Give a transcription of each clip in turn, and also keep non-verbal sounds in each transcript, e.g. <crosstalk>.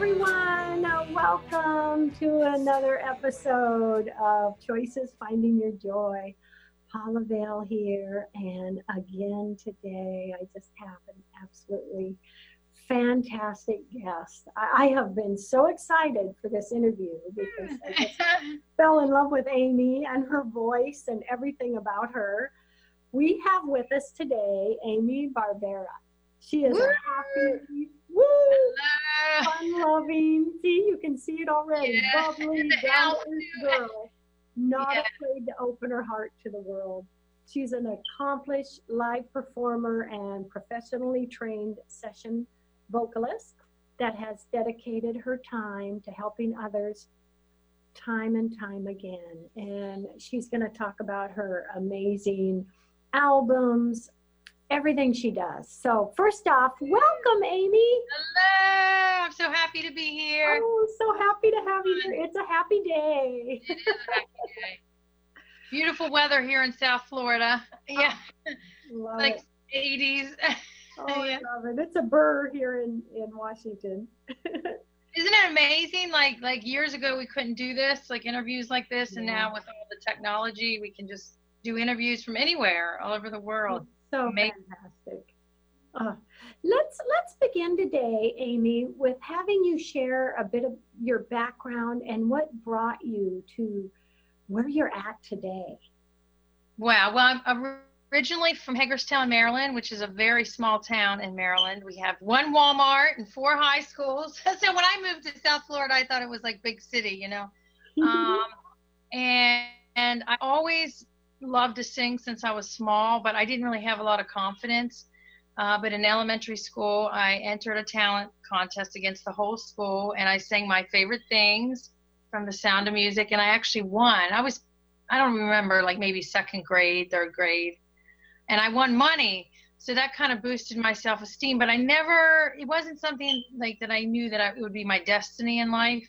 everyone. Uh, welcome to another episode of Choices Finding Your Joy. Paula Vail here, and again today, I just have an absolutely fantastic guest. I, I have been so excited for this interview because I just <laughs> fell in love with Amy and her voice and everything about her. We have with us today Amy Barbera. She is Woo! a happy, woo, fun loving. See, you can see it already. Yeah, Bubbly, down-to-earth girl, not Yeah. afraid to open her heart to the world. She's an accomplished live performer and professionally trained session vocalist that has dedicated her time to helping others time and time again. And she's going to talk about her amazing albums, everything she does. So, first off, welcome, Amy. Hello, I'm so happy to be here. Oh, so happy to have you here. It's a happy day. It is a happy day. Beautiful weather here in South Florida. Yeah, Love like it. 80s. <laughs> Oh, yeah. I love it. It's a burr here in, in Washington. <laughs> Isn't it amazing? Like like years ago we couldn't do this, like interviews like this, and now with all the technology, we can just do interviews from anywhere, all over the world. So Amazing. fantastic. Uh, let's let's begin today, Amy, with having you share a bit of your background and what brought you to where you're at today. Wow. Well, I'm originally from Hagerstown, Maryland, which is a very small town in Maryland. We have one Walmart and four high schools. <laughs> So when I moved to South Florida, I thought it was like big city, you know. <laughs> Um, and and I always loved to sing since I was small, but I didn't really have a lot of confidence. Uh, but in elementary school, I entered a talent contest against the whole school, and I sang my favorite things from The Sound of Music, and I actually won. I was, I don't remember, like maybe second grade, third grade, and I won money. So that kind of boosted my self-esteem. But I never, it wasn't something like that I knew that I, it would be my destiny in life.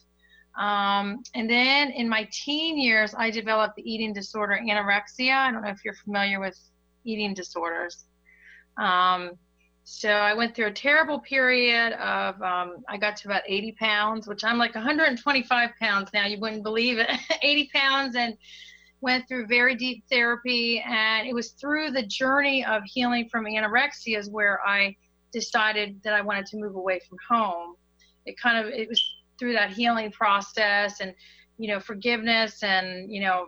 Um, and then in my teen years, I developed the eating disorder anorexia. I don't know if you're familiar with eating disorders. Um, so I went through a terrible period of, um, I got to about 80 pounds, which I'm like 125 pounds now. You wouldn't believe it. <laughs> 80 pounds and went through very deep therapy. And it was through the journey of healing from anorexia is where I decided that I wanted to move away from home. It kind of, it was through that healing process and you know forgiveness and you know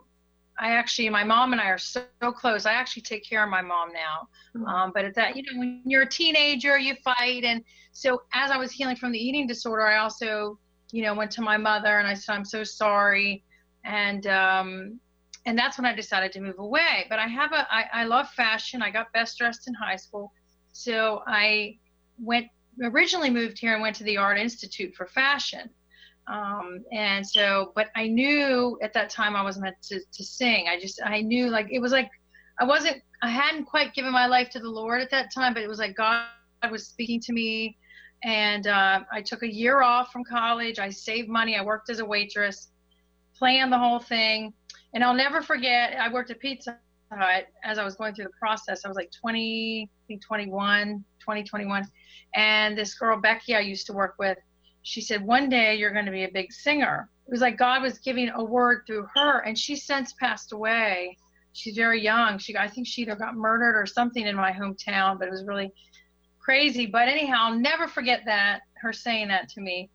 i actually my mom and i are so, so close. I actually take care of my mom now. Um, but at that you know when you're a teenager you fight. And so as i was healing from the eating disorder i also you know went to my mother and i said i'm so sorry. And um, and that's when i decided to move away. But i have a i, I love fashion. I got best dressed in high school. So i went originally moved here and went to the art institute for fashion um, and so but i knew at that time i wasn't meant to, to sing. I just i knew like it was like i wasn't i hadn't quite given my life to the lord at that time but it was like god was speaking to me. And uh, i took a year off from college. I saved money. I worked as a waitress planned the whole thing. And i'll never forget i worked at pizza hut as i was going through the process. I was like 20 i think 21 20 and this girl becky i used to work with she said one day you're going to be a big singer. It was like god was giving a word through her and she since passed away. She's very young. She i think she either got murdered or something in my hometown but it was really crazy. But anyhow i'll never forget that her saying that to me.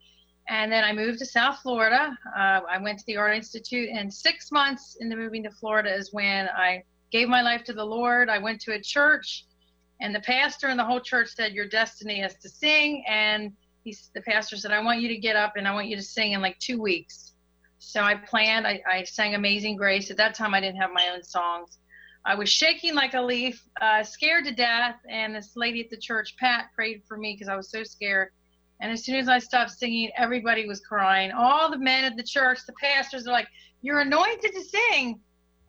And then i moved to south florida. Uh, i went to the art institute and six months into moving to florida is when i gave my life to the lord. I went to a church and the pastor and the whole church said your destiny is to sing. And he's the pastor said i want you to get up and i want you to sing in like two weeks. So i planned i, I sang amazing grace. At that time i didn't have my own songs. I was shaking like a leaf uh, scared to death and this lady at the church pat prayed for me because i was so scared. And as soon as i stopped singing everybody was crying. All the men at the church the pastors are like you're anointed to sing.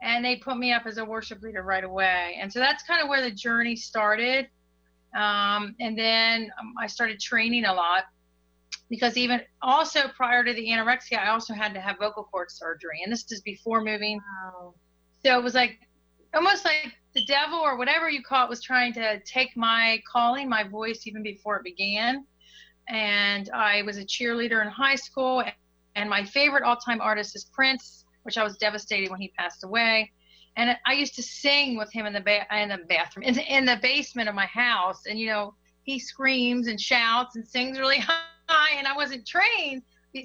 And they put me up as a worship leader right away. And so that's kind of where the journey started um, and then um, I started training a lot because even also prior to the anorexia, I also had to have vocal cord surgery, and this is before moving. Wow. So it was like almost like the devil or whatever you call it was trying to take my calling, my voice, even before it began. and I was a cheerleader in high school. And my favorite all-time artist is Prince, which I was devastated when he passed away. And I used to sing with him in the ba- in the bathroom, in the, in the basement of my house. And you know, he screams and shouts and sings really <laughs> high, and I wasn't trained.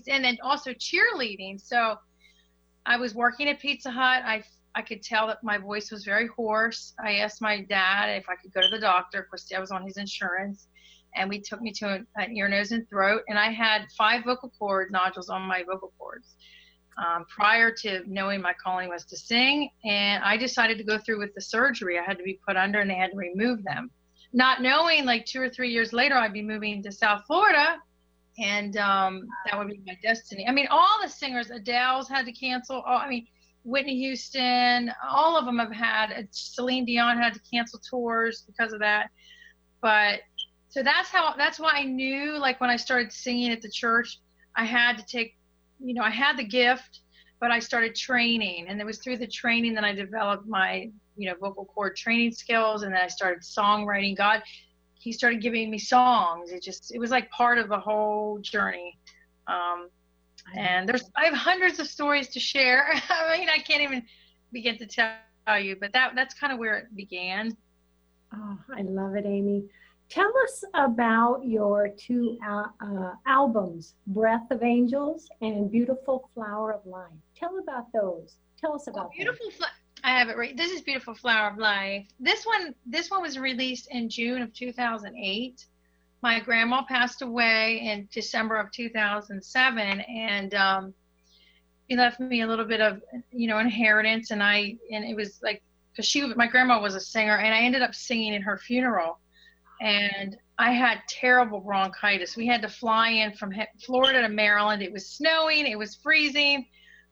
And then also cheerleading. So I was working at Pizza Hut. I I could tell that my voice was very hoarse. I asked my dad if I could go to the doctor. Of course, I was on his insurance and we took me to an ear, nose, and throat. And I had five vocal cord nodules on my vocal cords um, prior to knowing my calling was to sing. And I decided to go through with the surgery. I had to be put under and they had to remove them. Not knowing like two or three years later, I'd be moving to South Florida and um, that would be my destiny. I mean, all the singers, Adele's had to cancel. All, I mean, Whitney Houston, all of them have had. Celine Dion had to cancel tours because of that. But so that's how that's why I knew like when I started singing at the church, I had to take, you know, I had the gift, but I started training, and it was through the training that I developed my, you know, vocal cord training skills, and then I started songwriting. God, He started giving me songs. It just it was like part of the whole journey. Um, and there's I have hundreds of stories to share. <laughs> I mean, I can't even begin to tell you, but that that's kind of where it began. Oh, I love it, Amy. Tell us about your two uh, uh, albums, Breath of Angels and Beautiful Flower of Life. Tell about those. Tell us about well, Beautiful Flower. I have it right. This is Beautiful Flower of Life. This one, this one was released in June of 2008. My grandma passed away in December of 2007, and um, he left me a little bit of, you know, inheritance. And I, and it was like, because she, my grandma was a singer, and I ended up singing in her funeral and I had terrible bronchitis. We had to fly in from Florida to Maryland. It was snowing, it was freezing.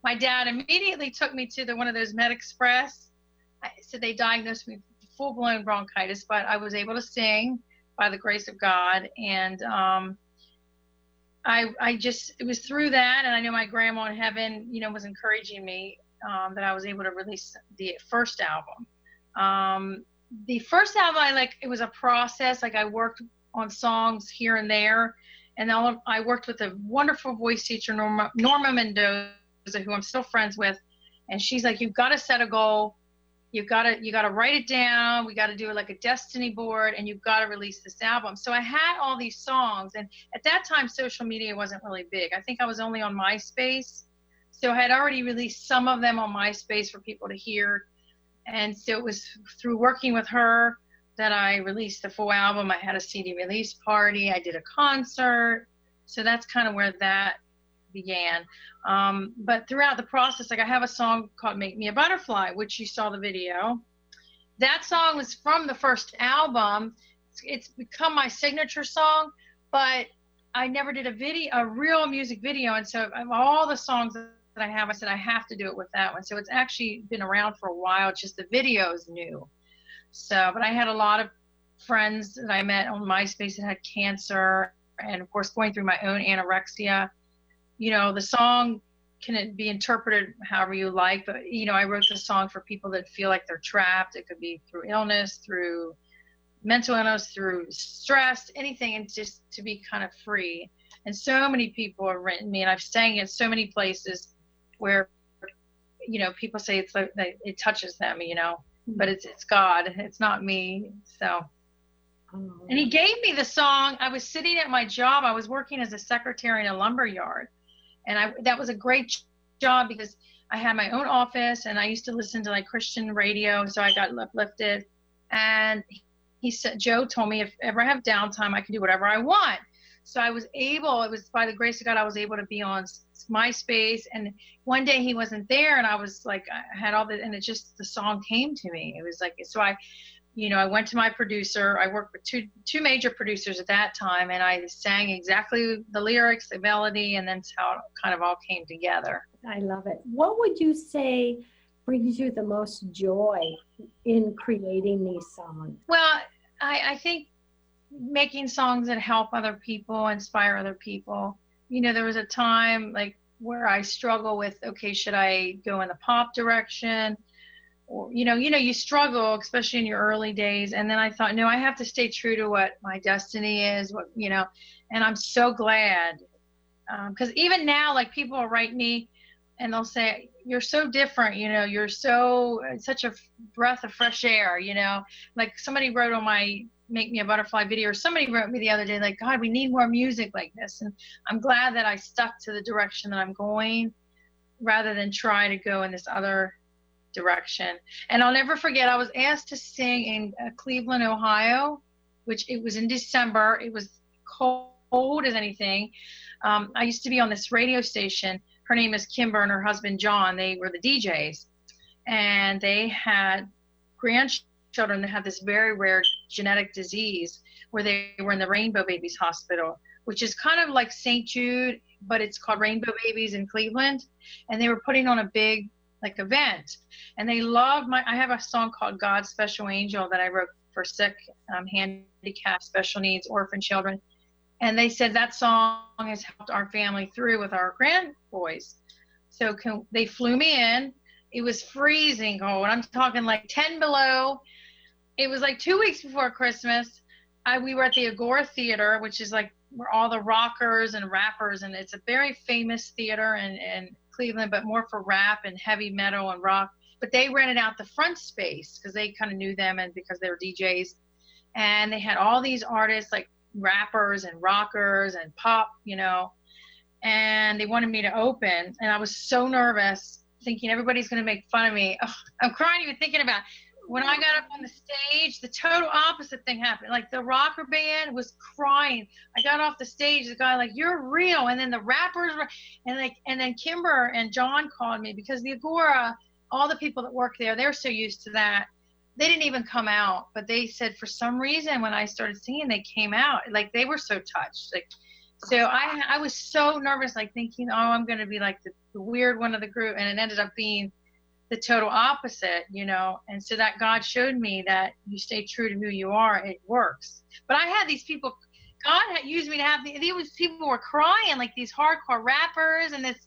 My dad immediately took me to the one of those Med Express. So they diagnosed me full blown bronchitis, but I was able to sing by the grace of God. And um, I, I just, it was through that. And I know my grandma in heaven, you know, was encouraging me um, that I was able to release the first album. Um, the first album I like it was a process. Like I worked on songs here and there, and then I worked with a wonderful voice teacher, Norma, Norma Mendoza, who I'm still friends with, and she's like, you've got to set a goal. You've got to you got to write it down. We got to do it like a destiny board, and you've got to release this album. So I had all these songs, and at that time, social media wasn't really big. I think I was only on MySpace, so I had already released some of them on MySpace for people to hear and so it was through working with her that I released the full album. I had a CD release party. I did a concert. So that's kind of where that began. Um, but throughout the process, like I have a song called Make Me a Butterfly, which you saw the video. That song was from the first album. It's, it's become my signature song, but I never did a video, a real music video. And so of all the songs that I have, I said I have to do it with that one. So it's actually been around for a while. It's just the video is new. So, but I had a lot of friends that I met on MySpace that had cancer, and of course going through my own anorexia. You know, the song can be interpreted however you like, but you know, I wrote the song for people that feel like they're trapped. It could be through illness, through mental illness, through stress, anything, and just to be kind of free. And so many people have written me, and I've sang in so many places where you know people say it's like it touches them you know hmm. but it's it's god it's not me so. Oh. and he gave me the song i was sitting at my job i was working as a secretary in a lumber yard and i that was a great job because i had my own office and i used to listen to like christian radio so i got uplifted. And he said joe told me if ever i have downtime i can do whatever i want so I was able, it was by the grace of God, I was able to be on MySpace. And one day he wasn't there, and I was like, I had all the, and it just, the song came to me. It was like, so I, you know, I went to my producer. I worked with two two major producers at that time, and I sang exactly the lyrics, the melody, and then how it kind of all came together. I love it. What would you say brings you the most joy in creating these songs? Well, I, I think making songs that help other people, inspire other people. You know, there was a time like where I struggle with, okay, should I go in the pop direction? Or, you know, you know, you struggle, especially in your early days. And then I thought, no, I have to stay true to what my destiny is, what, you know, and I'm so glad because um, even now, like people will write me and they'll say, "You're so different," you know. You're so such a breath of fresh air, you know. Like somebody wrote on my make me a butterfly video or somebody wrote me the other day like god we need more music like this. And i'm glad that i stuck to the direction that i'm going rather than try to go in this other direction. And i'll never forget i was asked to sing in uh, cleveland ohio which it was in december. It was cold as anything. Um, i used to be on this radio station. Her name is kimber and her husband john. They were the djs and they had grandchildren children that have this very rare genetic disease where they were in the Rainbow Babies Hospital, which is kind of like St. Jude, but it's called Rainbow Babies in Cleveland. And they were putting on a big like event. And they loved my I have a song called God's Special Angel that I wrote for sick, um, handicapped, special needs, orphan children. And they said that song has helped our family through with our grand boys. So can, they flew me in. It was freezing cold. I'm talking like 10 below it was like two weeks before Christmas. I, we were at the Agora Theater, which is like where all the rockers and rappers, and it's a very famous theater in, in Cleveland, but more for rap and heavy metal and rock. But they rented out the front space because they kind of knew them and because they were DJs. And they had all these artists like rappers and rockers and pop, you know. And they wanted me to open, and I was so nervous, thinking everybody's going to make fun of me. Ugh, I'm crying even thinking about. It when I got up on the stage, the total opposite thing happened. Like the rocker band was crying. I got off the stage, the guy like, "You're real," and then the rappers were, and like, and then Kimber and John called me because the Agora, all the people that work there, they're so used to that. They didn't even come out, but they said for some reason when I started singing, they came out. Like they were so touched. Like, so I I was so nervous, like thinking, oh, I'm gonna be like the, the weird one of the group, and it ended up being the total opposite, you know. And so that God showed me that you stay true to who you are, it works. But I had these people, God had used me to have these people were crying, like these hardcore rappers, and this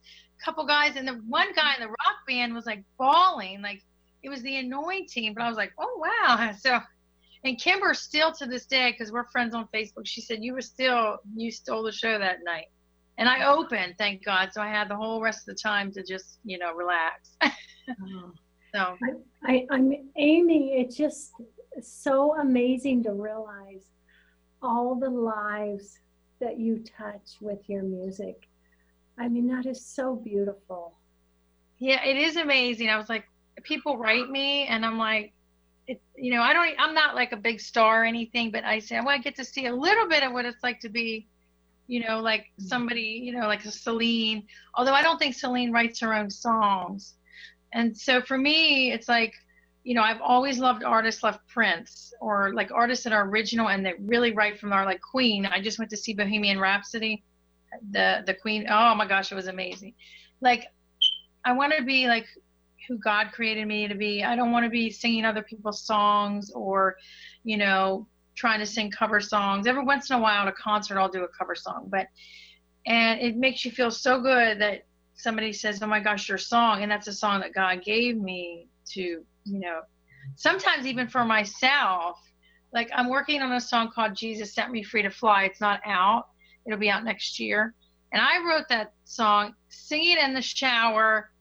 couple guys, and the one guy in the rock band was like bawling, like it was the anointing. But I was like, oh wow. <laughs> So, and Kimber still to this day, because we're friends on Facebook, she said you were still you stole the show that night and I opened, thank God. So I had the whole rest of the time to just, you know, relax. oh. <laughs> So I, I, am Amy. It's just so amazing to realize all the lives that you touch with your music. I mean, that is so beautiful. Yeah, it is amazing. I was like, people write me, and I'm like, it, you know, I don't, I'm not like a big star or anything, but I say, well, I get to see a little bit of what it's like to be you know, like mm-hmm. somebody, you know, like a Celine. Although I don't think Celine writes her own songs. And so for me, it's like, you know, I've always loved artists like Prince or like artists that are original and that really write from our like Queen. I just went to see Bohemian Rhapsody, the the Queen. Oh my gosh, it was amazing. Like, I want to be like who God created me to be. I don't want to be singing other people's songs or, you know, trying to sing cover songs. Every once in a while at a concert, I'll do a cover song, but and it makes you feel so good that somebody says, "Oh my gosh, your song," and that's a song that God gave me to, you know, sometimes even for myself. Like I'm working on a song called "Jesus Set Me Free to Fly." It's not out. It'll be out next year. And I wrote that song, singing in the shower,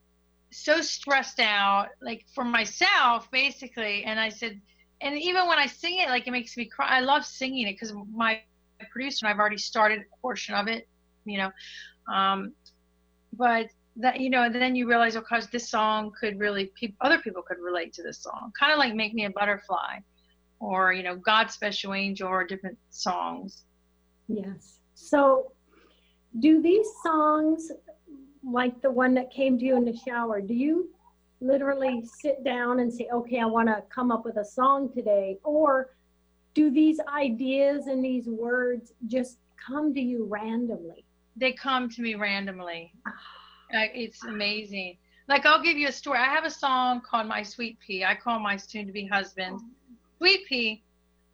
so stressed out, like for myself, basically. And I said, and even when I sing it, like it makes me cry. I love singing it because my producer and I've already started a portion of it, you know. Um, but that you know, then you realize, oh, cause this song could really, pe- other people could relate to this song, kind of like "Make Me a Butterfly," or you know, "God's Special Angel," or different songs. Yes. So, do these songs, like the one that came to you in the shower, do you literally sit down and say, okay, I want to come up with a song today? Or do these ideas and these words just come to you randomly? They come to me randomly. it's amazing. Like, I'll give you a story. I have a song called My Sweet Pea. I call my soon to be husband Sweet Pea.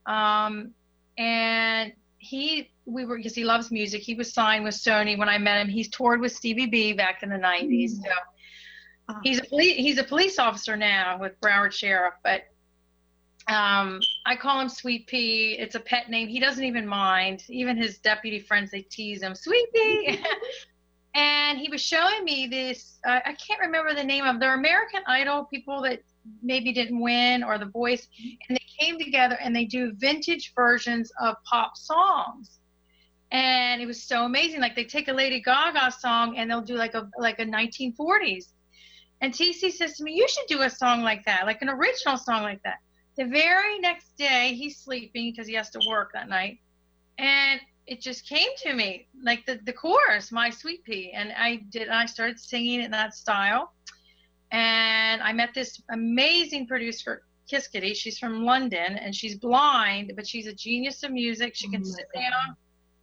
Um, and he, we were, because he loves music, he was signed with Sony when I met him. He's toured with Stevie B back in the 90s. Mm-hmm. So He's a police, he's a police officer now with Broward Sheriff, but Um, I call him Sweet Pea. It's a pet name. He doesn't even mind. Even his deputy friends, they tease him, Sweet Pea. <laughs> and he was showing me this. Uh, I can't remember the name of. They're American Idol people that maybe didn't win or the voice, and they came together and they do vintage versions of pop songs. And it was so amazing. Like they take a Lady Gaga song and they'll do like a like a 1940s. And TC says to me, "You should do a song like that, like an original song like that." The very next day, he's sleeping because he has to work that night, and it just came to me like the the chorus, "My Sweet Pea," and I did. I started singing in that style, and I met this amazing producer, Kiss Kitty. She's from London, and she's blind, but she's a genius of music. She oh can oh sit God. down.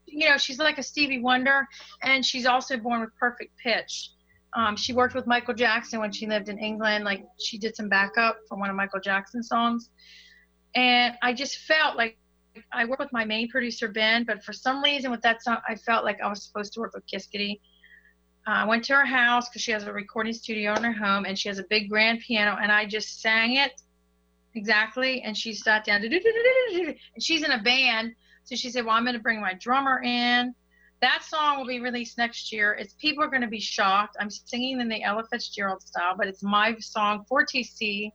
You know, she's like a Stevie Wonder, and she's also born with perfect pitch. Um, she worked with Michael Jackson when she lived in England. Like she did some backup for one of Michael Jackson's songs. And I just felt like I work with my main producer, Ben, but for some reason with that song, I felt like I was supposed to work with Kiss Kitty. Uh, I went to her house because she has a recording studio in her home and she has a big grand piano and I just sang it exactly. And she sat down, <laughs> and she's in a band. So she said, well, I'm going to bring my drummer in that song will be released next year. It's people are going to be shocked. I'm singing in the Ella Fitzgerald style, but it's my song for TC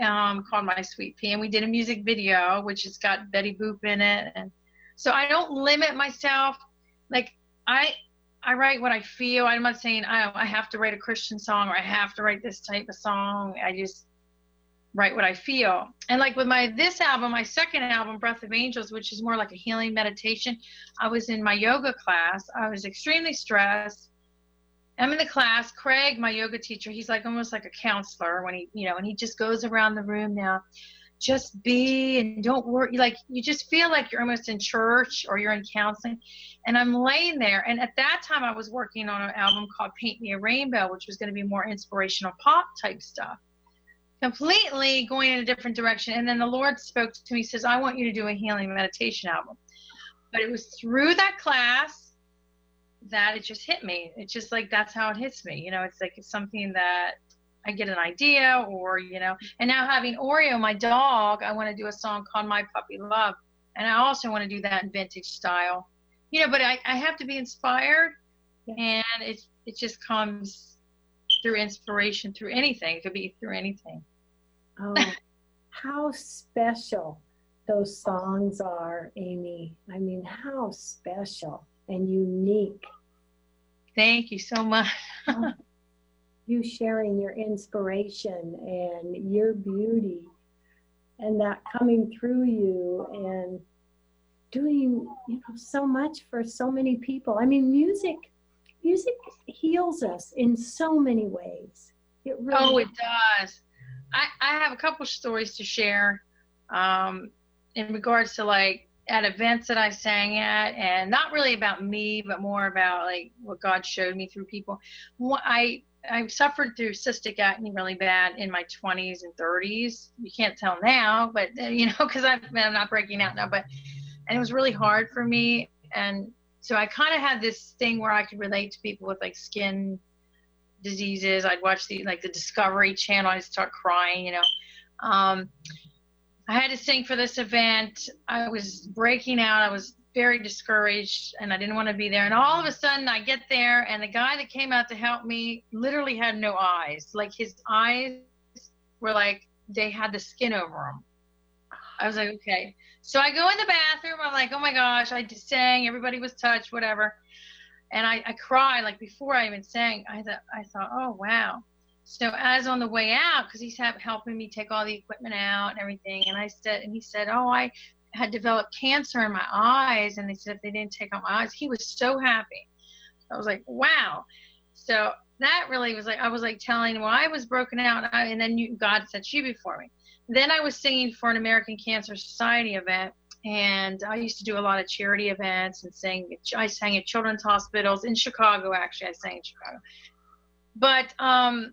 um, called My Sweet Pea. And we did a music video, which has got Betty Boop in it. And so I don't limit myself. Like I, I write what I feel. I'm not saying I, I have to write a Christian song or I have to write this type of song. I just, write what I feel. And like with my this album, my second album, Breath of Angels, which is more like a healing meditation, I was in my yoga class. I was extremely stressed. I'm in the class. Craig, my yoga teacher, he's like almost like a counselor when he, you know, and he just goes around the room now. Just be and don't worry. Like you just feel like you're almost in church or you're in counseling. And I'm laying there. And at that time, I was working on an album called Paint Me a Rainbow, which was going to be more inspirational pop type stuff completely going in a different direction. And then the Lord spoke to me, says, I want you to do a healing meditation album. But it was through that class that it just hit me. It's just like that's how it hits me. You know, it's like it's something that I get an idea or, you know, and now having Oreo, my dog, I want to do a song called My Puppy Love. And I also want to do that in vintage style. You know, but I, I have to be inspired and it it just comes through inspiration through anything. It could be through anything. Oh, how special those songs are, Amy. I mean, how special and unique. Thank you so much. Oh, you sharing your inspiration and your beauty and that coming through you and doing you know so much for so many people i mean music music heals us in so many ways it really oh it does I, I have a couple stories to share um, in regards to like at events that I sang at, and not really about me, but more about like what God showed me through people. I I suffered through cystic acne really bad in my 20s and 30s. You can't tell now, but uh, you know, <laughs> because I'm, I'm not breaking out now, but and it was really hard for me. And so I kind of had this thing where I could relate to people with like skin diseases. I'd watch the like the Discovery Channel. I'd start crying, you know. Um, I had to sing for this event. I was breaking out. I was very discouraged and I didn't want to be there. And all of a sudden I get there and the guy that came out to help me literally had no eyes. Like his eyes were like they had the skin over them. I was like, okay. So I go in the bathroom. I'm like, oh my gosh, I just sang. Everybody was touched, whatever and I, I cried like before I even sang. I thought I thought, oh wow. So as on the way out, because he's helping me take all the equipment out and everything, and I said, and he said, oh, I had developed cancer in my eyes, and they said if they didn't take out my eyes, he was so happy. I was like, wow. So that really was like I was like telling him, well, I was broken out, and then you, God set you before me. Then I was singing for an American Cancer Society event, and I used to do a lot of charity events and sing. I sang at children's hospitals in Chicago. Actually, I sang in Chicago, but um,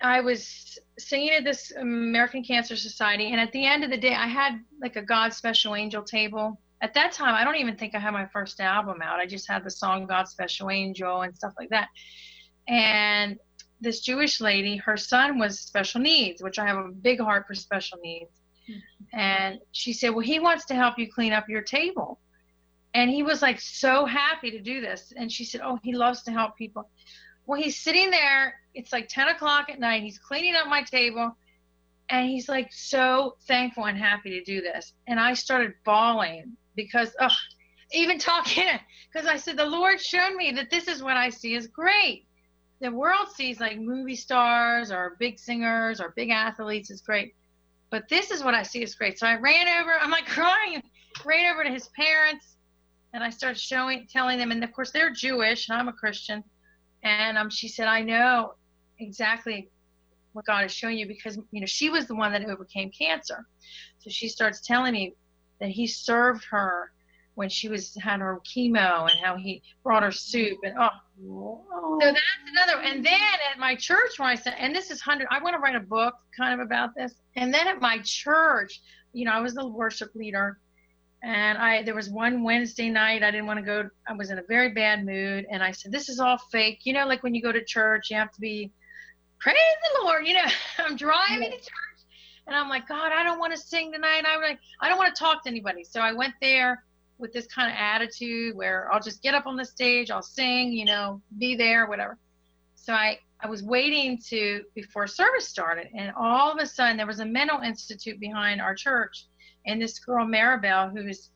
I was singing at this American Cancer Society, and at the end of the day, I had like a God Special Angel table. At that time, I don't even think I had my first album out. I just had the song God Special Angel and stuff like that. And this Jewish lady, her son was special needs, which I have a big heart for special needs And she said, Well, he wants to help you clean up your table. And he was like so happy to do this. And she said, Oh, he loves to help people. Well, he's sitting there. It's like 10 o'clock at night. He's cleaning up my table. And he's like so thankful and happy to do this. And I started bawling because, even talking, because <laughs> I said, The Lord showed me that this is what I see is great. The world sees like movie stars or big singers or big athletes is great. But this is what I see is great. So I ran over, I'm like <laughs> crying, ran over to his parents and I started showing, telling them, and of course they're Jewish and I'm a Christian. And um, she said, I know exactly what God is showing you because, you know, she was the one that overcame cancer. So she starts telling me that he served her when she was had her chemo and how he brought her soup and oh so oh. that's another and then at my church when i said and this is hundred i want to write a book kind of about this and then at my church you know i was the worship leader and i there was one wednesday night i didn't want to go i was in a very bad mood and i said this is all fake. You know like when you go to church you have to be praise the lord you know <laughs> i'm driving to church and i'm like god i don't want to sing tonight i'm like i don't want to talk to anybody. So i went there with this kind of attitude where I'll just get up on the stage, I'll sing, you know, be there, whatever. So I, I was waiting to before service started, and all of a sudden there was a mental institute behind our church, and this girl Maribel, who's,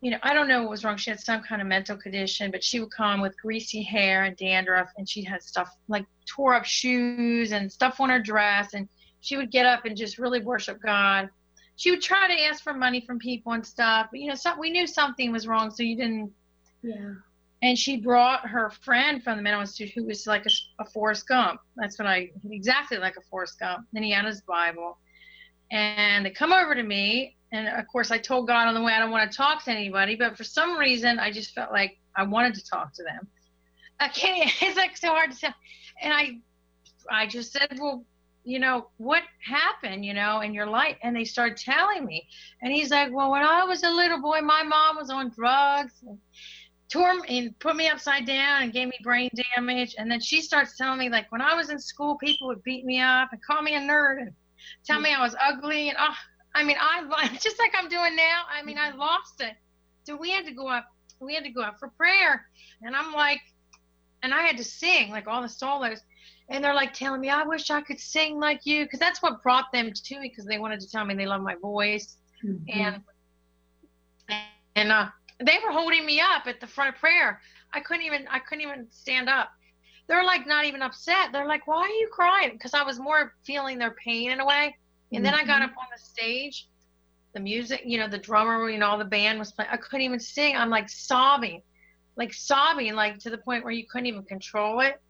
you know, I don't know what was wrong. She had some kind of mental condition, but she would come with greasy hair and dandruff, and she had stuff like tore up shoes and stuff on her dress, and she would get up and just really worship God she would try to ask for money from people and stuff. But, you know, so we knew something was wrong, so you didn't. Yeah. And she brought her friend from the mental institute who was like a, a Forrest Gump. That's what I exactly like a Forrest Gump. And he had his Bible, and they come over to me. And of course, I told God on the way I don't want to talk to anybody, but for some reason, I just felt like I wanted to talk to them. I can't. <laughs> It's like so hard to say. And I, I just said, well, you know, what happened, you know, in your life? And they started telling me. And he's like, well, when I was a little boy, my mom was on drugs and tore me and put me upside down and gave me brain damage. And then she starts telling me, like, when I was in school, people would beat me up and call me a nerd and tell me I was ugly. And, oh, I mean, I, <laughs> just like I'm doing now, I mean, I lost it. So we had to go up, we had to go up for prayer. And I'm like, and I had to sing like all the solos and they're like telling me, I wish I could sing like you, because that's what brought them to me, because they wanted to tell me they love my voice, mm-hmm. and and uh, they were holding me up at the front of prayer. I couldn't even I couldn't even stand up. They're like not even upset. They're like, why are you crying? Because I was more feeling their pain in a way. And mm-hmm. then I got mm-hmm. up on the stage, the music, you know, the drummer, you know, all the band was playing. I couldn't even sing. I'm like sobbing, like sobbing, like to the point where you couldn't even control it.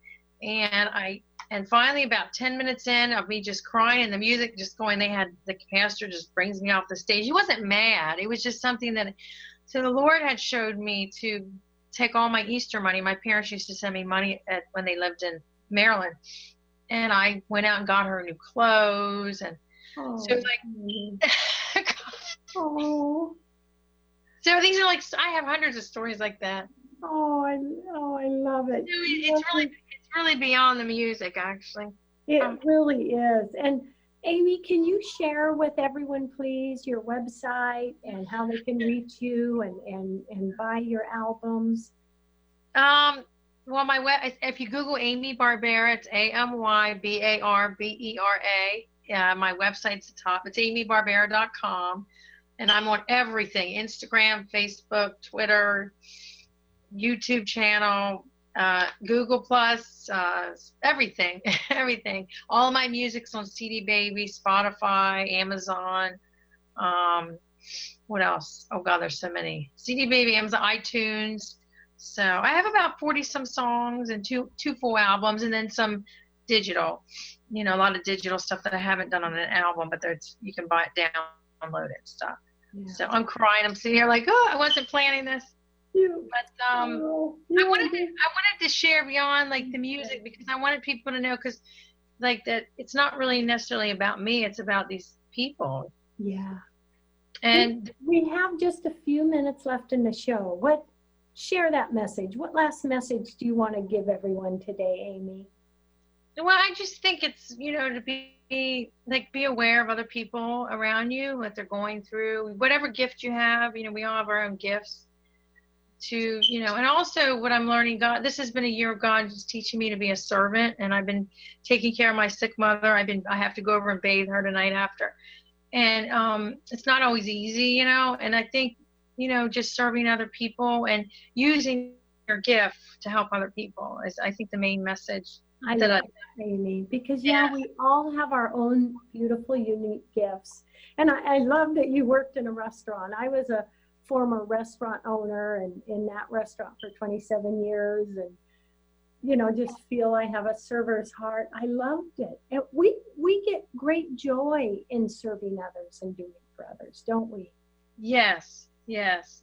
And I and finally, about 10 minutes in of me just crying and the music just going, they had the pastor just brings me off the stage. He wasn't mad. It was just something that, so the Lord had showed me to take all my Easter money. My parents used to send me money at, when they lived in Maryland. And I went out and got her new clothes. And oh. so, like, <laughs> oh. So these are like, I have hundreds of stories like that. Oh, I, oh, I love it. So it it's really really beyond the music, actually. It um, really is. And Amy, can you share with everyone, please, your website and how they can reach you and, and, and buy your albums? Um, well, my web, if you Google Amy Barbera, it's A M Y B A R B E R A. Yeah, my website's the top. It's amybarbera.com. And I'm on everything Instagram, Facebook, Twitter, YouTube channel, uh, Google Plus, uh, everything, <laughs> everything. All my music's on CD Baby, Spotify, Amazon. Um, what else? Oh God, there's so many. CD Baby, Amazon, iTunes. So I have about 40 some songs and two two full albums, and then some digital. You know, a lot of digital stuff that I haven't done on an album, but there's you can buy it down, download it stuff. Yeah. So I'm crying. I'm sitting here like, oh, I wasn't planning this. But um, oh, I wanted to, I wanted to share beyond like the music because I wanted people to know because like that it's not really necessarily about me. It's about these people. Yeah. And we have just a few minutes left in the show. What share that message? What last message do you want to give everyone today, Amy? Well, I just think it's you know to be like be aware of other people around you, what they're going through, whatever gift you have. You know, we all have our own gifts. To you know, and also what I'm learning, God, this has been a year of God just teaching me to be a servant, and I've been taking care of my sick mother. I've been I have to go over and bathe her tonight after, and um, it's not always easy, you know. And I think you know just serving other people and using your gift to help other people is I think the main message I that I, love that, Amy, because yeah, Yeah. we all have our own beautiful, unique gifts. And I, I love that you worked in a restaurant. I was a former restaurant owner and in that restaurant for 27 years and you know just feel I have a server's heart. I loved it. And we we get great joy in serving others and doing for others, don't we? yes, yes,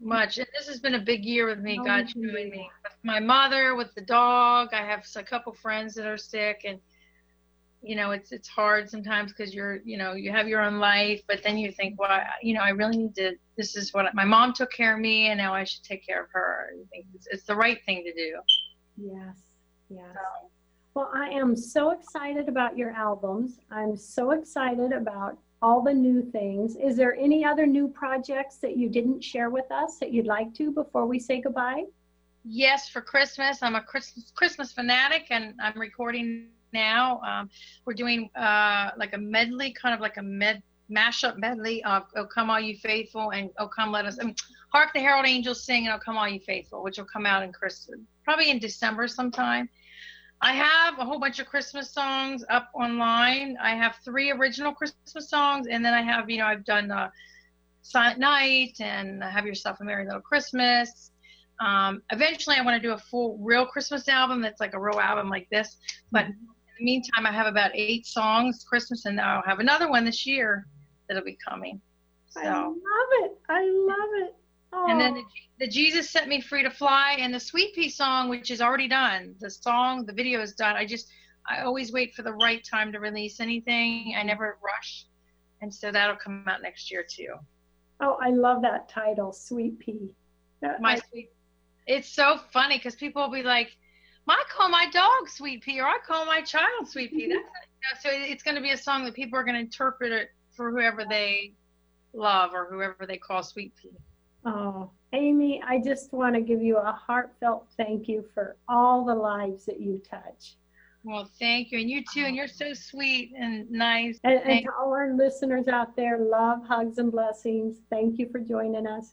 much. And this has been a big year with me. Oh, God showing me with my mother, with the dog. I have a couple friends that are sick, and you know it's it's hard sometimes because you're you know you have your own life, but then you think, well, you know, I really need to. This is what my mom took care of me, and now I should take care of her. It's, it's the right thing to do. Yes. Yes. So, Well, I am so excited about your albums. I'm so excited about all the new things. Is there any other new projects that you didn't share with us that you'd like to before we say goodbye? yes for christmas i'm a christmas christmas fanatic and i'm recording now um, we're doing uh, like a medley kind of like a med mashup medley of oh come all you faithful and oh come let us I mean, hark the herald angels sing and oh come all you faithful which will come out in christmas probably in december sometime. I have a whole bunch of christmas songs up online. I have three original christmas songs and then i have you know i've done uh, silent night and have yourself a merry little christmas. Um, eventually, I want to do a full real Christmas album that's like a real album like this. But in the meantime, I have about eight songs Christmas, and I'll have another one this year that'll be coming. I love it. I love it. Oh, and then oh. the, the Jesus Set Me Free to Fly and the Sweet Pea song, which is already done. The song, the video is done. I just, I always wait for the right time to release anything. I never rush. And so that'll come out next year too. oh, I love that title, Sweet Pea. That- my I- sweet it's so funny because people will be like i call my dog sweet pea or i call my child sweet pea that's so it's going to be a song that people are going to interpret it for whoever they love or whoever they call sweet pea oh, Amy, I just want to give you a heartfelt thank you for all the lives that you touch. well thank you and you too and you're so sweet and nice And, and to all our listeners out there, love, hugs, and blessings. Thank you for joining us.